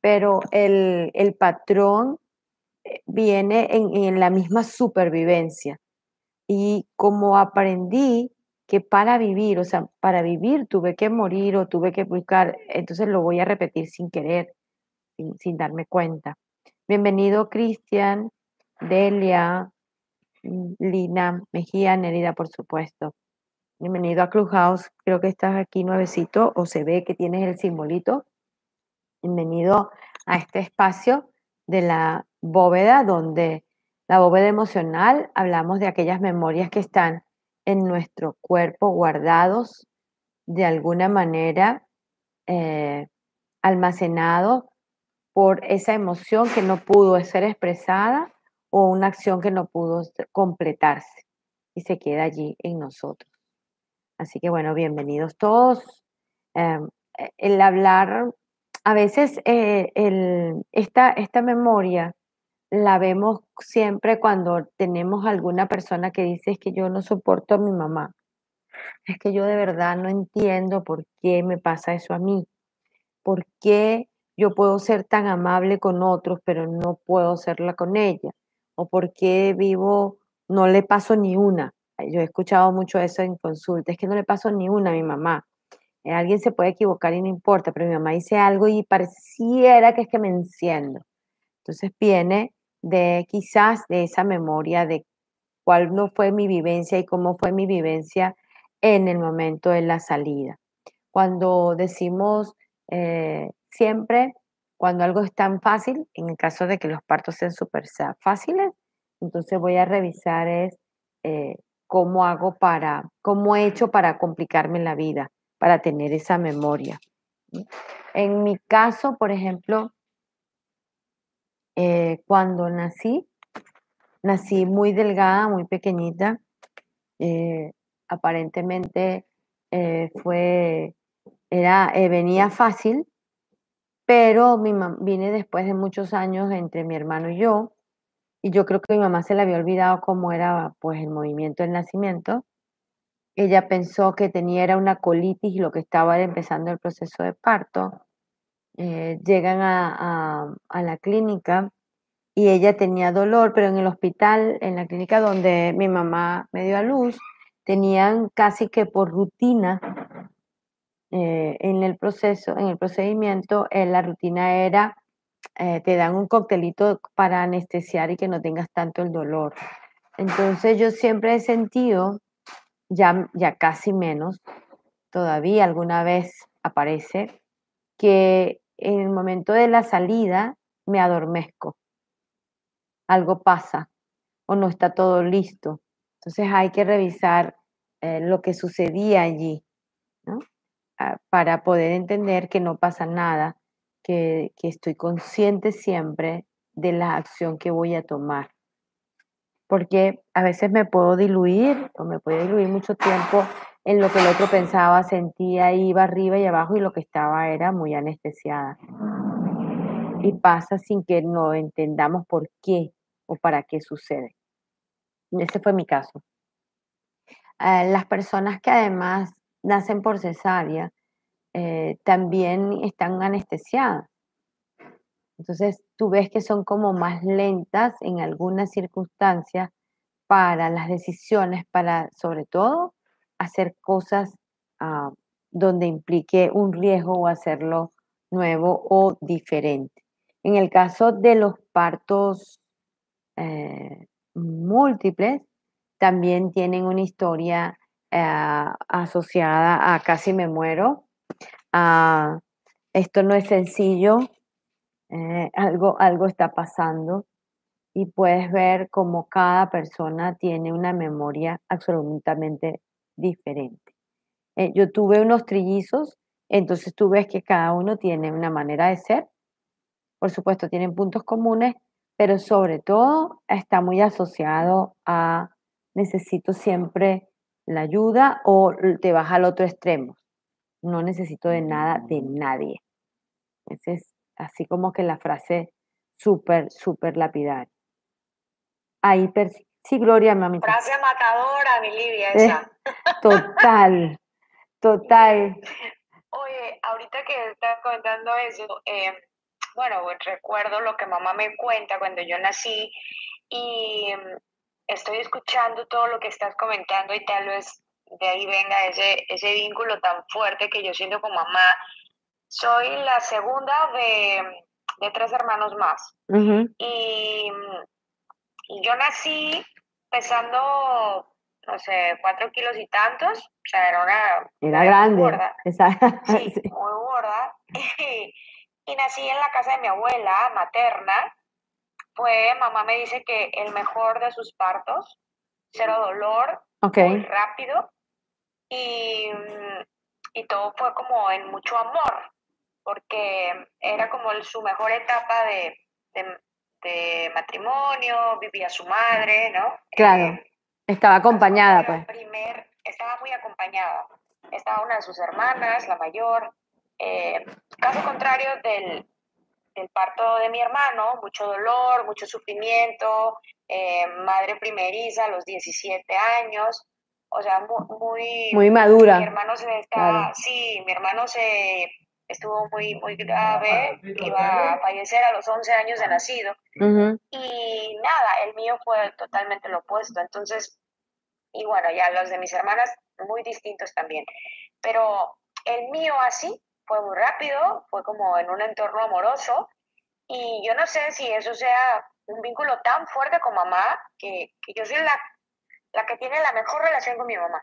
Pero el, patrón eh, viene en, la misma supervivencia. Y como aprendí que para vivir, o sea, para vivir tuve que morir o tuve que buscar, entonces lo voy a repetir sin querer, sin, darme cuenta. Bienvenido Cristian, Delia, mm, Lina, Mejía, Nerida, por supuesto. Bienvenido a Clubhouse. Creo que estás aquí nuevecito o se ve que tienes el simbolito. Bienvenido a este espacio de la bóveda donde la bóveda emocional hablamos de aquellas memorias que están en nuestro cuerpo guardados de alguna manera eh, almacenados por esa emoción que no pudo ser expresada o una acción que no pudo completarse y se queda allí en nosotros. Así que bueno, bienvenidos todos. Em, e, el hablar, a veces eh, esta, esta memoria la vemos siempre cuando tenemos alguna persona que dice es que yo no soporto a mi mamá. Es que yo de verdad no entiendo por qué me pasa eso a mí. ¿Por qué yo puedo ser tan amable con otros, pero no puedo serla con ella? ¿O por qué vivo, no le paso ni una? Yo he escuchado mucho eso en consulta, es que no le paso ni una a mi mamá. Eh, alguien se puede equivocar y no importa, pero mi mamá dice algo y pareciera que es que me enciendo. Entonces viene de quizás de esa memoria de cuál no fue mi vivencia y cómo fue mi vivencia en el momento de la salida. Cuando decimos eh, siempre, cuando algo es tan fácil, en el caso de que los partos sean súper fáciles, entonces voy a revisar es eh, cómo hago para, cómo he hecho para complicarme la vida, para tener esa memoria. En mi caso, por ejemplo, eh, cuando nací, nací muy delgada, muy pequeñita. Eh, aparentemente fue, era, venía fácil, pero mi vine después de muchos años entre mi hermano y yo, y yo creo que mi mamá se le había olvidado cómo era pues el movimiento del nacimiento. Ella pensó que tenía era una colitis y lo que estaba empezando el proceso de parto. Eh, llegan a, la clínica y ella tenía dolor, pero en el hospital, en la clínica donde mi mamá me dio a luz, tenían casi que por rutina eh, en el proceso, en el procedimiento, eh, la rutina era, te dan un coctelito para anestesiar y que no tengas tanto el dolor. Entonces yo siempre he sentido, ya, ya casi menos, todavía alguna vez aparece, que en el momento de la salida me adormezco. Algo pasa o no está todo listo. Entonces hay que revisar eh, lo que sucedía allí, para poder entender que no pasa nada, que, que estoy consciente siempre de la acción que voy a tomar. Porque a veces me puedo diluir o me puede diluir mucho tiempo en lo que el otro pensaba, sentía, iba arriba y abajo y lo que estaba era muy anestesiada. Y pasa sin que no entendamos por qué o para qué sucede. Ese fue mi caso. Eh, las personas que además nacen por cesárea eh, también están anestesiadas. Entonces tú ves que son como más lentas en algunas circunstancias para las decisiones, para sobre todo hacer cosas ah, donde implique un riesgo o hacerlo nuevo o diferente. En el caso de los partos eh, múltiples, también tienen una historia eh, asociada a casi me muero. Ah, esto no es sencillo, eh, algo, algo está pasando y puedes ver cómo cada persona tiene una memoria absolutamente diferente. Eh, yo tuve unos trillizos, entonces tú ves que cada uno tiene una manera de ser. Por supuesto, tienen puntos comunes, pero sobre todo está muy asociado a necesito siempre la ayuda o te vas al otro extremo. No necesito de nada de nadie. Esa es así como que la frase súper, súper lapidaria. Ahí Sí, Gloria, mami. Frase matadora, mi Livia, esa. total, total. Oye, ahorita que estás comentando eso, eh, bueno, recuerdo lo que mamá me cuenta cuando yo nací y mm, estoy escuchando todo lo que estás comentando y tal vez de ahí venga ese, ese vínculo tan fuerte que yo siento con mamá. Soy la segunda de, de tres hermanos más. Y y yo nací pesando, no sé, cuatro kilos y tantos, o sea, era una... Era grande. Gorda. Sí, muy gorda. Y, nací en la casa de mi abuela materna. Fue, mamá me dice que el mejor de sus partos, cero dolor, muy rápido, y, y todo fue como en mucho amor, porque era como su mejor etapa de, de matrimonio, vivía su madre, ¿no? Claro, eh, estaba acompañada, pues. Primer, estaba muy acompañada. Estaba una de sus hermanas, la mayor. Eh, caso contrario del, del, parto de mi hermano, mucho dolor, mucho sufrimiento, eh, madre primeriza a los 17 años, o sea, muy... Muy madura. Mi hermano se está, sí, mi hermano se estuvo muy, muy grave, iba a fallecer a los 11 años de nacido. Y nada, el mío fue totalmente lo opuesto. Entonces, y bueno, ya los de mis hermanas, muy distintos también. Pero el mío así fue muy rápido, fue como en un entorno amoroso. Y yo no sé si eso sea un vínculo tan fuerte con mamá, que, que yo soy la, la que tiene la mejor relación con mi mamá.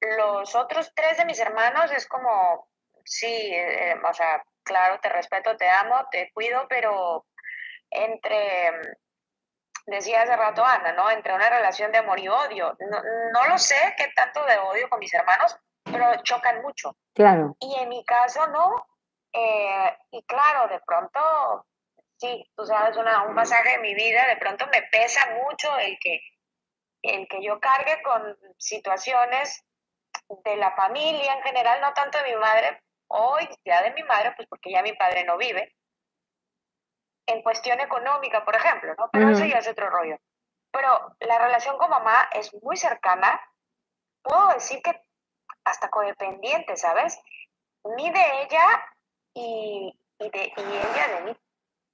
Los otros tres de mis hermanos es como, sí, eh, o sea, claro, te respeto, te amo, te cuido, pero entre, decía hace rato Ana, ¿no? Entre una relación de amor y odio. No, no lo sé qué tanto de odio con mis hermanos, pero chocan mucho. Claro. Y en mi caso, no. Eh, y claro, de pronto, sí, tú sabes, una, un pasaje de mi vida, de pronto me pesa mucho el que, el que yo cargue con situaciones de la familia en general, no tanto de mi madre, hoy ya de mi madre, pues porque ya mi padre no vive, en cuestión económica, por ejemplo, ¿no? Pero eso ya es otro rollo. Pero la relación con mamá es muy cercana, puedo decir que hasta codependiente, ¿sabes? Ni de ella y, de, y ella de mí.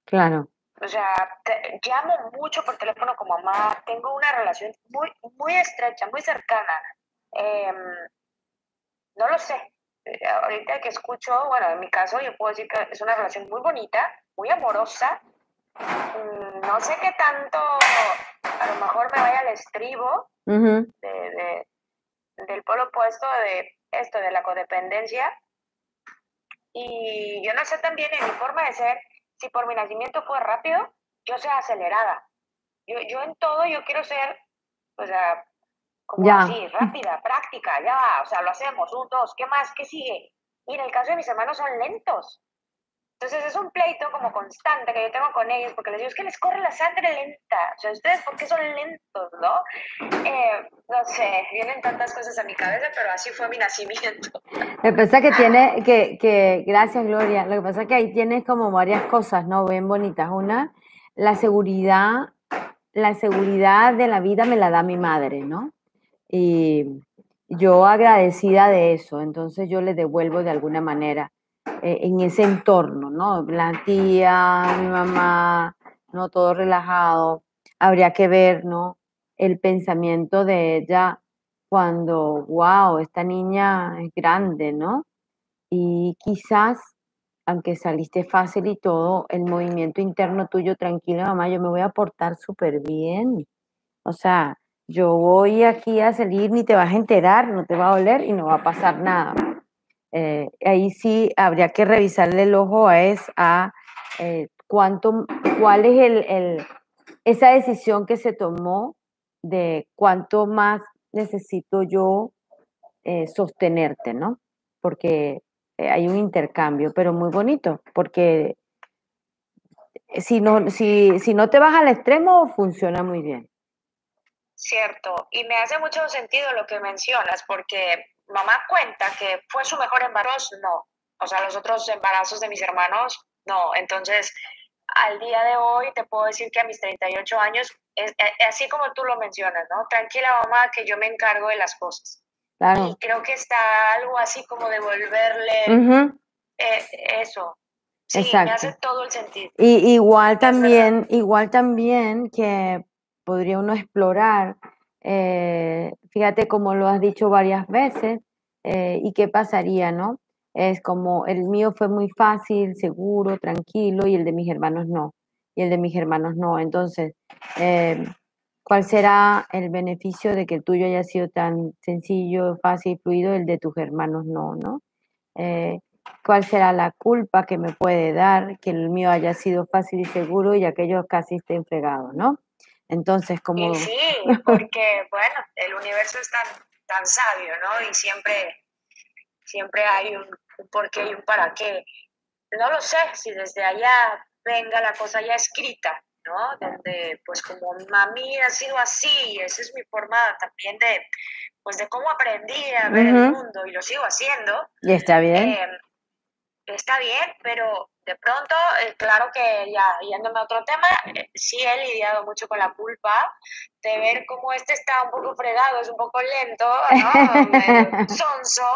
Claro. O sea, llamo mucho por teléfono con mamá, tengo una relación muy, muy estrecha, muy cercana. Em, no lo sé. Ahorita que escucho, bueno, en mi caso yo puedo decir que es una relación muy bonita, muy amorosa. No sé qué tanto, a lo mejor me vaya al estribo de, del polo opuesto de esto, de la codependencia. Y yo no sé también en mi forma de ser, si por mi nacimiento fue rápido, yo sea acelerada. Yo, yo en todo yo quiero ser, o sea, como así, rápida, práctica, ya o sea, lo hacemos, un, dos, ¿qué más? ¿Qué sigue? Y en el caso de mis hermanos son lentos. Entonces es un pleito como constante que yo tengo con ellos, porque les digo, es que les corre la sangre lenta. O sea, ustedes, ¿por qué son lentos, no? Eh, no sé, vienen tantas cosas a mi cabeza, pero así fue mi nacimiento. Que pasa que tiene, que, que, gracias Gloria, lo que pasa es que ahí tienes como varias cosas, ¿no? Bien bonitas. Una, la seguridad, la seguridad de la vida me la da mi madre, ¿no? Y yo agradecida de eso, entonces yo le devuelvo de alguna manera eh, en ese entorno, ¿no? La tía, mi mamá, ¿no? Todo relajado. Habría que ver, ¿no? El pensamiento de ella cuando, wow, esta niña es grande, ¿no? Y quizás, aunque saliste fácil y todo, el movimiento interno tuyo, tranquila, mamá, yo me voy a portar súper bien. O sea, yo voy aquí a salir, ni te vas a enterar, no te va a doler y no va a pasar nada. Eh, ahí sí habría que revisarle el ojo a, es, a eh, cuánto, cuál es el, esa decisión que se tomó de cuánto más necesito yo eh, sostenerte, ¿no? Porque hay un intercambio, pero muy bonito, porque si no, si, si no te vas al extremo, funciona muy bien. Cierto, y me hace mucho sentido lo que mencionas, porque mamá cuenta que fue su mejor embarazo, no. O sea, los otros embarazos de mis hermanos, no. Entonces, al día de hoy te puedo decir que a mis 38 años, es, eh, así como tú lo mencionas, ¿no? Tranquila mamá, que yo me encargo de las cosas. Claro. Y creo que está algo así como devolverle eh, eso. Sí, me hace todo el sentido. Y igual también, igual también que podría uno explorar eh, fíjate como lo has dicho varias veces, eh, y qué pasaría, ¿no? Es como el mío fue muy fácil, seguro, tranquilo, y el de mis hermanos no, y el de mis hermanos no. Entonces, eh, ¿cuál será el beneficio de que el tuyo haya sido tan sencillo, fácil, fluido, el de tus hermanos no, ¿no? ¿Cuál será la culpa que me puede dar que el mío haya sido fácil y seguro y aquellos casi estén fregados, ¿no? Entonces, como... sí, porque, bueno, el universo es tan, tan sabio, ¿no? Y siempre, siempre hay un, un por qué y un para qué. No lo sé si desde allá venga la cosa ya escrita, ¿no? Donde, pues como mami ha sido así, esa es mi forma también de, pues de cómo aprendí a ver el mundo y lo sigo haciendo. Y está bien. Eh, está bien, pero De pronto, eh, claro que ya yéndome a otro tema, eh, sí he lidiado mucho con la culpa de ver cómo este está un poco fregado, es un poco lento, ¿no? sonso,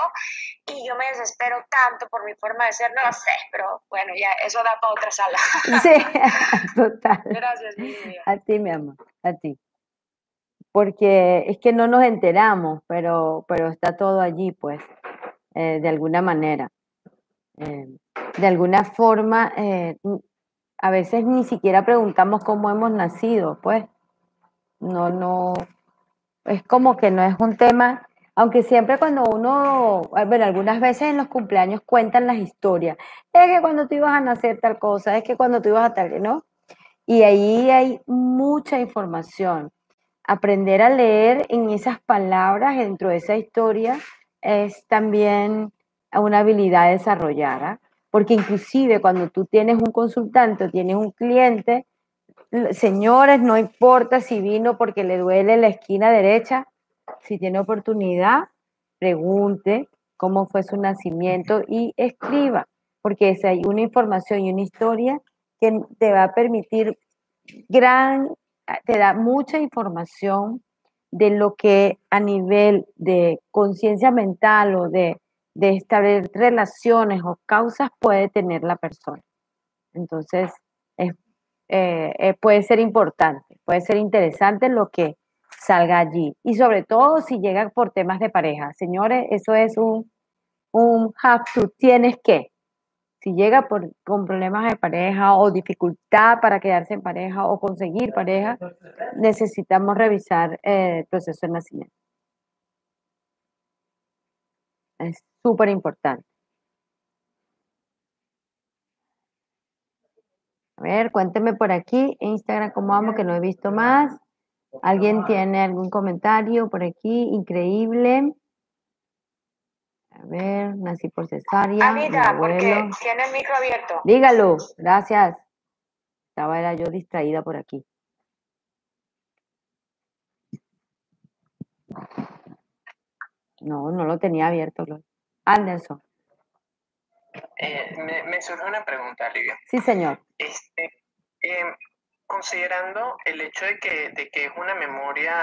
y yo me desespero tanto por mi forma de ser, no lo sé, pero bueno, ya eso da para otra sala. Sí, total. Gracias, mi vida. A ti, mi amor, a ti. Porque es que no nos enteramos, pero, pero está todo allí, pues, eh, de alguna manera. De alguna forma, eh, a veces ni siquiera preguntamos cómo hemos nacido, pues. No, no, es como que no es un tema, aunque siempre cuando uno, bueno, algunas veces en los cumpleaños cuentan las historias, es que cuando tú ibas a nacer tal cosa, es que cuando tú ibas a tal, ¿no? Y ahí hay mucha información. Aprender a leer en esas palabras dentro de esa historia es también una habilidad desarrollada porque inclusive cuando tú tienes un consultante tienes un cliente, señores, no importa si vino porque le duele la esquina derecha, si tiene oportunidad, pregunte cómo fue su nacimiento y escriba, porque es hay una información y una historia que te va a permitir gran, te da mucha información de lo que a nivel de conciencia mental o de de establecer relaciones o causas puede tener la persona. Entonces, es, eh, eh, puede ser importante, puede ser interesante lo que salga allí. Y sobre todo si llega por temas de pareja. Señores, eso es un, un have to, tienes que. Si llega por, con problemas de pareja o dificultad para quedarse en pareja o conseguir pareja, necesitamos revisar eh, el proceso de nacimiento. Es súper importante. A ver, cuénteme por aquí, Instagram, ¿cómo vamos? Que no he visto más. ¿Alguien tiene algún comentario por aquí? Increíble. A ver, nací por cesárea. Anita, porque tiene el micro abierto. Dígalo, gracias. Estaba era yo distraída por aquí. No, no lo tenía abierto, Anderson. Eh, me, surge una pregunta, Livia. Sí, señor. Este, em, considerando el hecho de que, de que es una memoria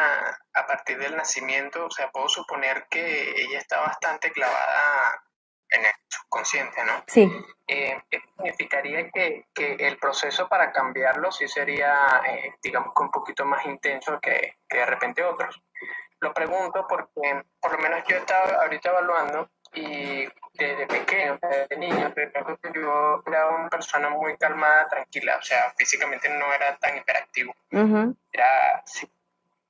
a partir del nacimiento, o sea, puedo suponer que ella está bastante clavada en el subconsciente, ¿no? Sí. Eh, significaría que, que, el proceso para cambiarlo sí sería, eh, digamos, un poquito más intenso que, que de repente otros. Lo pregunto porque por lo menos yo estaba ahorita evaluando y desde pequeño, desde niño, yo era una persona muy calmada, tranquila, o sea, físicamente no era tan hiperactivo. Era, sí,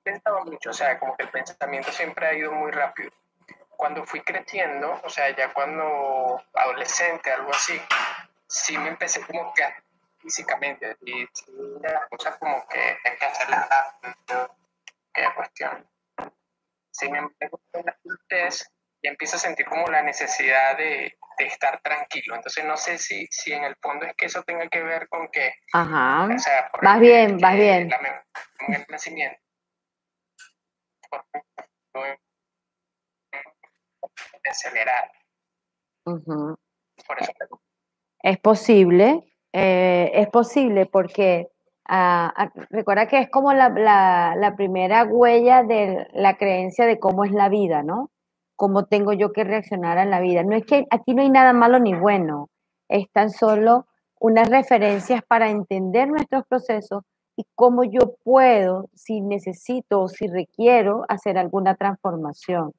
pensaba mucho, o sea, como que el pensamiento siempre ha ido muy rápido. Cuando fui creciendo, o sea, ya cuando adolescente, algo así, sí me empecé como que físicamente, y las cosas como que hay que hacerlas que cuestión si me empiezo y empiezo a sentir como la necesidad de, estar tranquilo. Entonces no sé si, si en el fondo es que eso tenga que ver con que... Ajá. vas bien, vas bien. con el nacimiento. Acelerar. Por eso es posible, eh, es posible porque recuerda que es como la, primera huella de la creencia de cómo es la vida, ¿no? Cómo tengo yo que reaccionar a la vida. No es que aquí no hay nada malo ni bueno, es tan solo unas referencias para entender nuestros procesos y cómo yo puedo, si necesito o si requiero, hacer alguna transformación.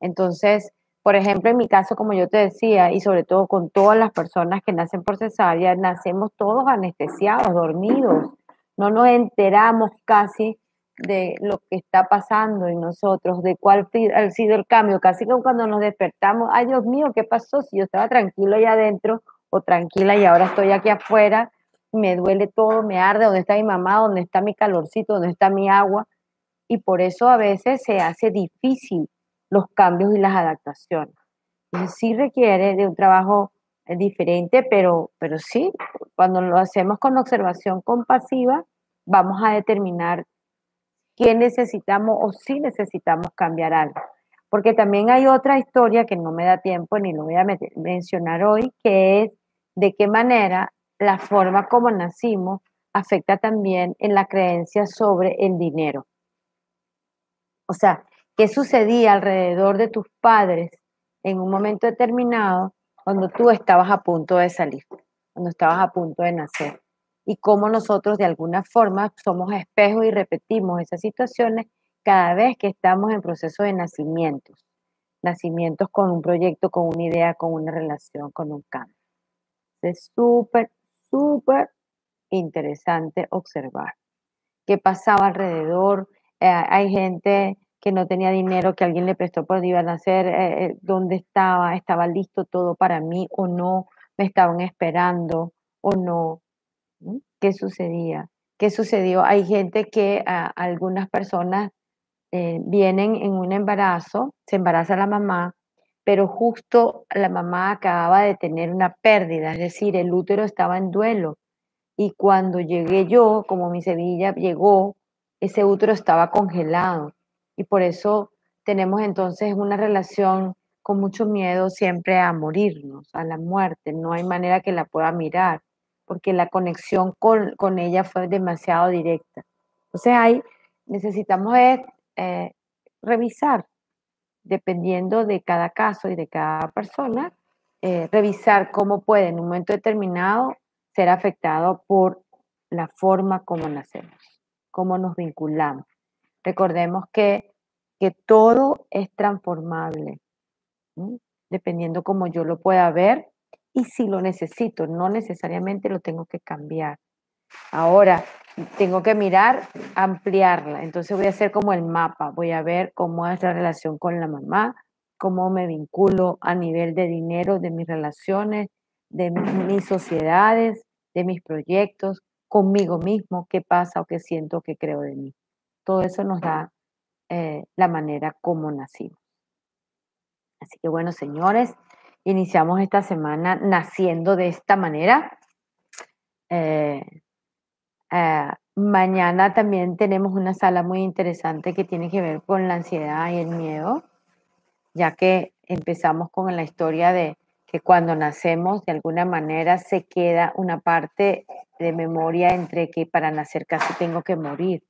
Entonces, por ejemplo, en mi caso, como yo te decía, y sobre todo con todas las personas que nacen por cesárea, nacemos todos anestesiados, dormidos. No nos enteramos casi de lo que está pasando en nosotros, de cuál ha sido el cambio. Casi como cuando nos despertamos, ay Dios mío, ¿qué pasó? Si yo estaba tranquilo allá adentro o tranquila y ahora estoy aquí afuera, me duele todo, me arde, ¿dónde está mi mamá? ¿Dónde está mi calorcito? ¿Dónde está mi agua? Y por eso a veces se hace difícil los cambios y las adaptaciones. sí requiere de un trabajo eh, diferente, pero, pero sí, cuando lo hacemos con observación compasiva, vamos a determinar qué necesitamos o si necesitamos cambiar algo. Porque también hay otra historia que no me da tiempo ni lo voy a mencionar hoy, que es de qué manera la forma como nacimos afecta también en la creencia sobre el dinero. O sea, ¿qué sucedía alrededor de tus padres en un momento determinado cuando tú estabas a punto de salir, cuando estabas a punto de nacer? Y cómo nosotros de alguna forma somos espejos y repetimos esas situaciones cada vez que estamos en proceso de nacimientos. Nacimientos con un proyecto, con una idea, con una relación, con un cambio. Es súper, súper interesante observar qué pasaba alrededor. Eh, hay gente que no tenía dinero, que alguien le prestó por iban a nacer, eh, eh, dónde estaba, estaba listo todo para mí o no, me estaban esperando o no. ¿Qué sucedía? ¿Qué sucedió? Hay gente que algunas personas vienen en un embarazo, se embaraza la mamá, pero justo la mamá acababa de tener una pérdida, es decir, el útero estaba en duelo y cuando llegué yo, como mi Sevilla llegó, ese útero estaba congelado. Y por eso tenemos entonces una relación con mucho miedo siempre a morirnos, a la muerte. No hay manera que la pueda mirar, porque la conexión con, con ella fue demasiado directa. Entonces ahí necesitamos eh, revisar, dependiendo de cada caso y de cada persona, eh, revisar cómo puede en un momento determinado ser afectado por la forma como nacemos, cómo nos vinculamos. Recordemos que, que todo es transformable, dependiendo cómo yo lo pueda ver y si lo necesito, no necesariamente lo tengo que cambiar. Ahora, tengo que mirar, ampliarla. Entonces voy a hacer como el mapa, voy a ver cómo es la relación con la mamá, cómo me vinculo a nivel de dinero, de mis relaciones, de mis sociedades, de mis proyectos, conmigo mismo, qué pasa o qué siento, qué creo de mí. Todo eso nos da eh, la manera como nacimos. Así que bueno, señores, iniciamos esta semana naciendo de esta manera. Eh, eh, mañana también tenemos una sala muy interesante que tiene que ver con la ansiedad y el miedo, ya que empezamos con la historia de que cuando nacemos de alguna manera se queda una parte de memoria entre que para nacer casi tengo que morir.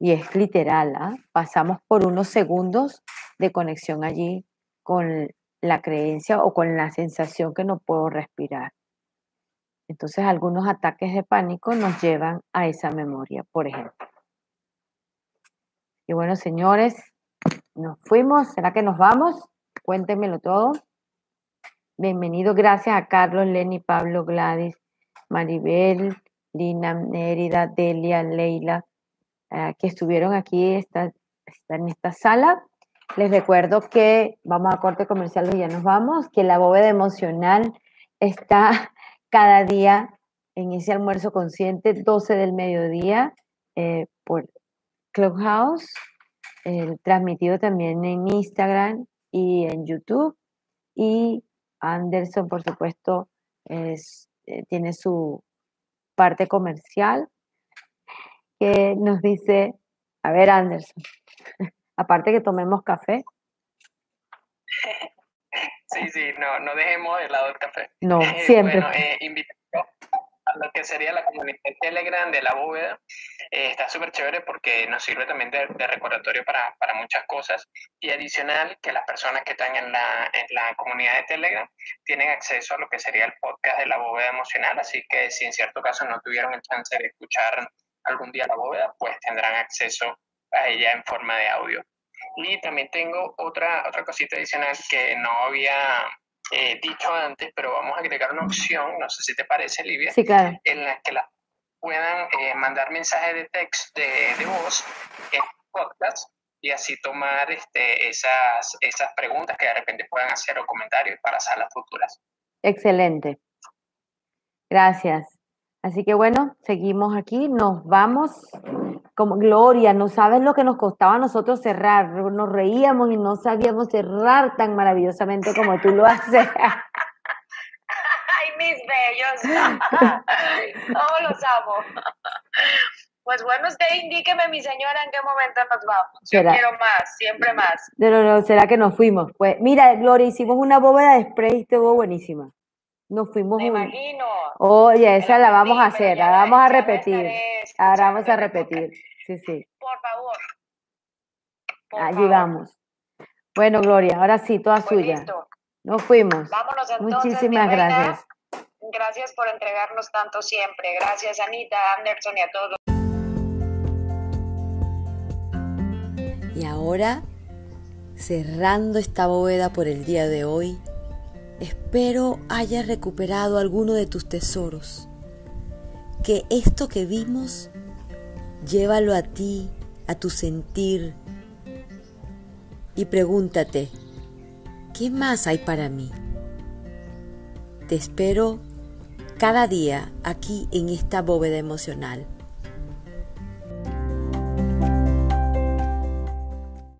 Y es literal, ¿ah? pasamos por unos segundos de conexión allí con la creencia o con la sensación que no puedo respirar. Entonces algunos ataques de pánico nos llevan a esa memoria, por ejemplo. Y bueno, señores, nos fuimos. ¿Será que nos vamos? Cuéntenmelo todo. Bienvenido, gracias a Carlos, Lenny, Pablo, Gladys, Maribel, Lina, Nérida, Delia, Leila, eh, que estuvieron aquí está, en esta sala. Les recuerdo que vamos a corte comercial y ya nos vamos, que la bóveda emocional está cada día en ese almuerzo consciente, 12 del mediodía, eh, por Clubhouse, transmitido también en Instagram y en YouTube. Y Anderson, por supuesto, es, eh, tiene su parte comercial que nos dice, a ver Anderson, aparte que tomemos café. Sí, sí, no, no dejemos de lado el café. No, siempre. Bueno, eh, lo que sería la comunidad Telegram de la bóveda. Eh, está súper chévere porque nos sirve también de, recordatorio para, para, muchas cosas. Y adicional, que las personas que están en la, en la comunidad de Telegram tienen acceso a lo que sería el podcast de la bóveda emocional. Así que si en cierto caso no tuvieron el chance de escuchar algún día la bóveda, pues tendrán acceso a ella en forma de audio. Y también tengo otra, otra cosita adicional que no había eh, dicho antes, pero vamos a agregar una opción, no sé si te parece, Livia, en la que la puedan eh, mandar mensajes de texto, de, de, voz en podcast y así tomar este, esas, esas preguntas que de repente puedan hacer o comentarios para salas futuras. Excelente. Gracias. Así que bueno, seguimos aquí, nos vamos como Gloria, no sabes lo que nos costaba a nosotros cerrar, nos reíamos y no sabíamos cerrar tan maravillosamente como tú lo haces. Ay, mis bellos, todos los amo. Pues bueno, usted indíqueme, mi señora, en qué momento nos vamos. Yo quiero más, siempre más. No, no, no, será que nos fuimos. Pues mira, Gloria, hicimos una bóveda de spray, estuvo buenísima. Nos fuimos Me juntos. imagino. Oye, esa la vamos a hacer, la vamos a repetir. Ahora vamos a repetir. Sí, sí. Por favor. Por Allí favor. vamos. Bueno, Gloria, ahora sí, toda Pues suya. listo. Nos fuimos. Vámonos entonces. Muchísimas gracias. Gracias por entregarnos tanto siempre. Gracias, Anita, Anderson y a todos. Y ahora, cerrando esta bóveda por el día de hoy, espero hayas recuperado alguno de tus tesoros. Que esto que vimos, llévalo a ti, a tu sentir, y pregúntate, ¿qué más hay para mí? Te espero cada día aquí en esta bóveda emocional.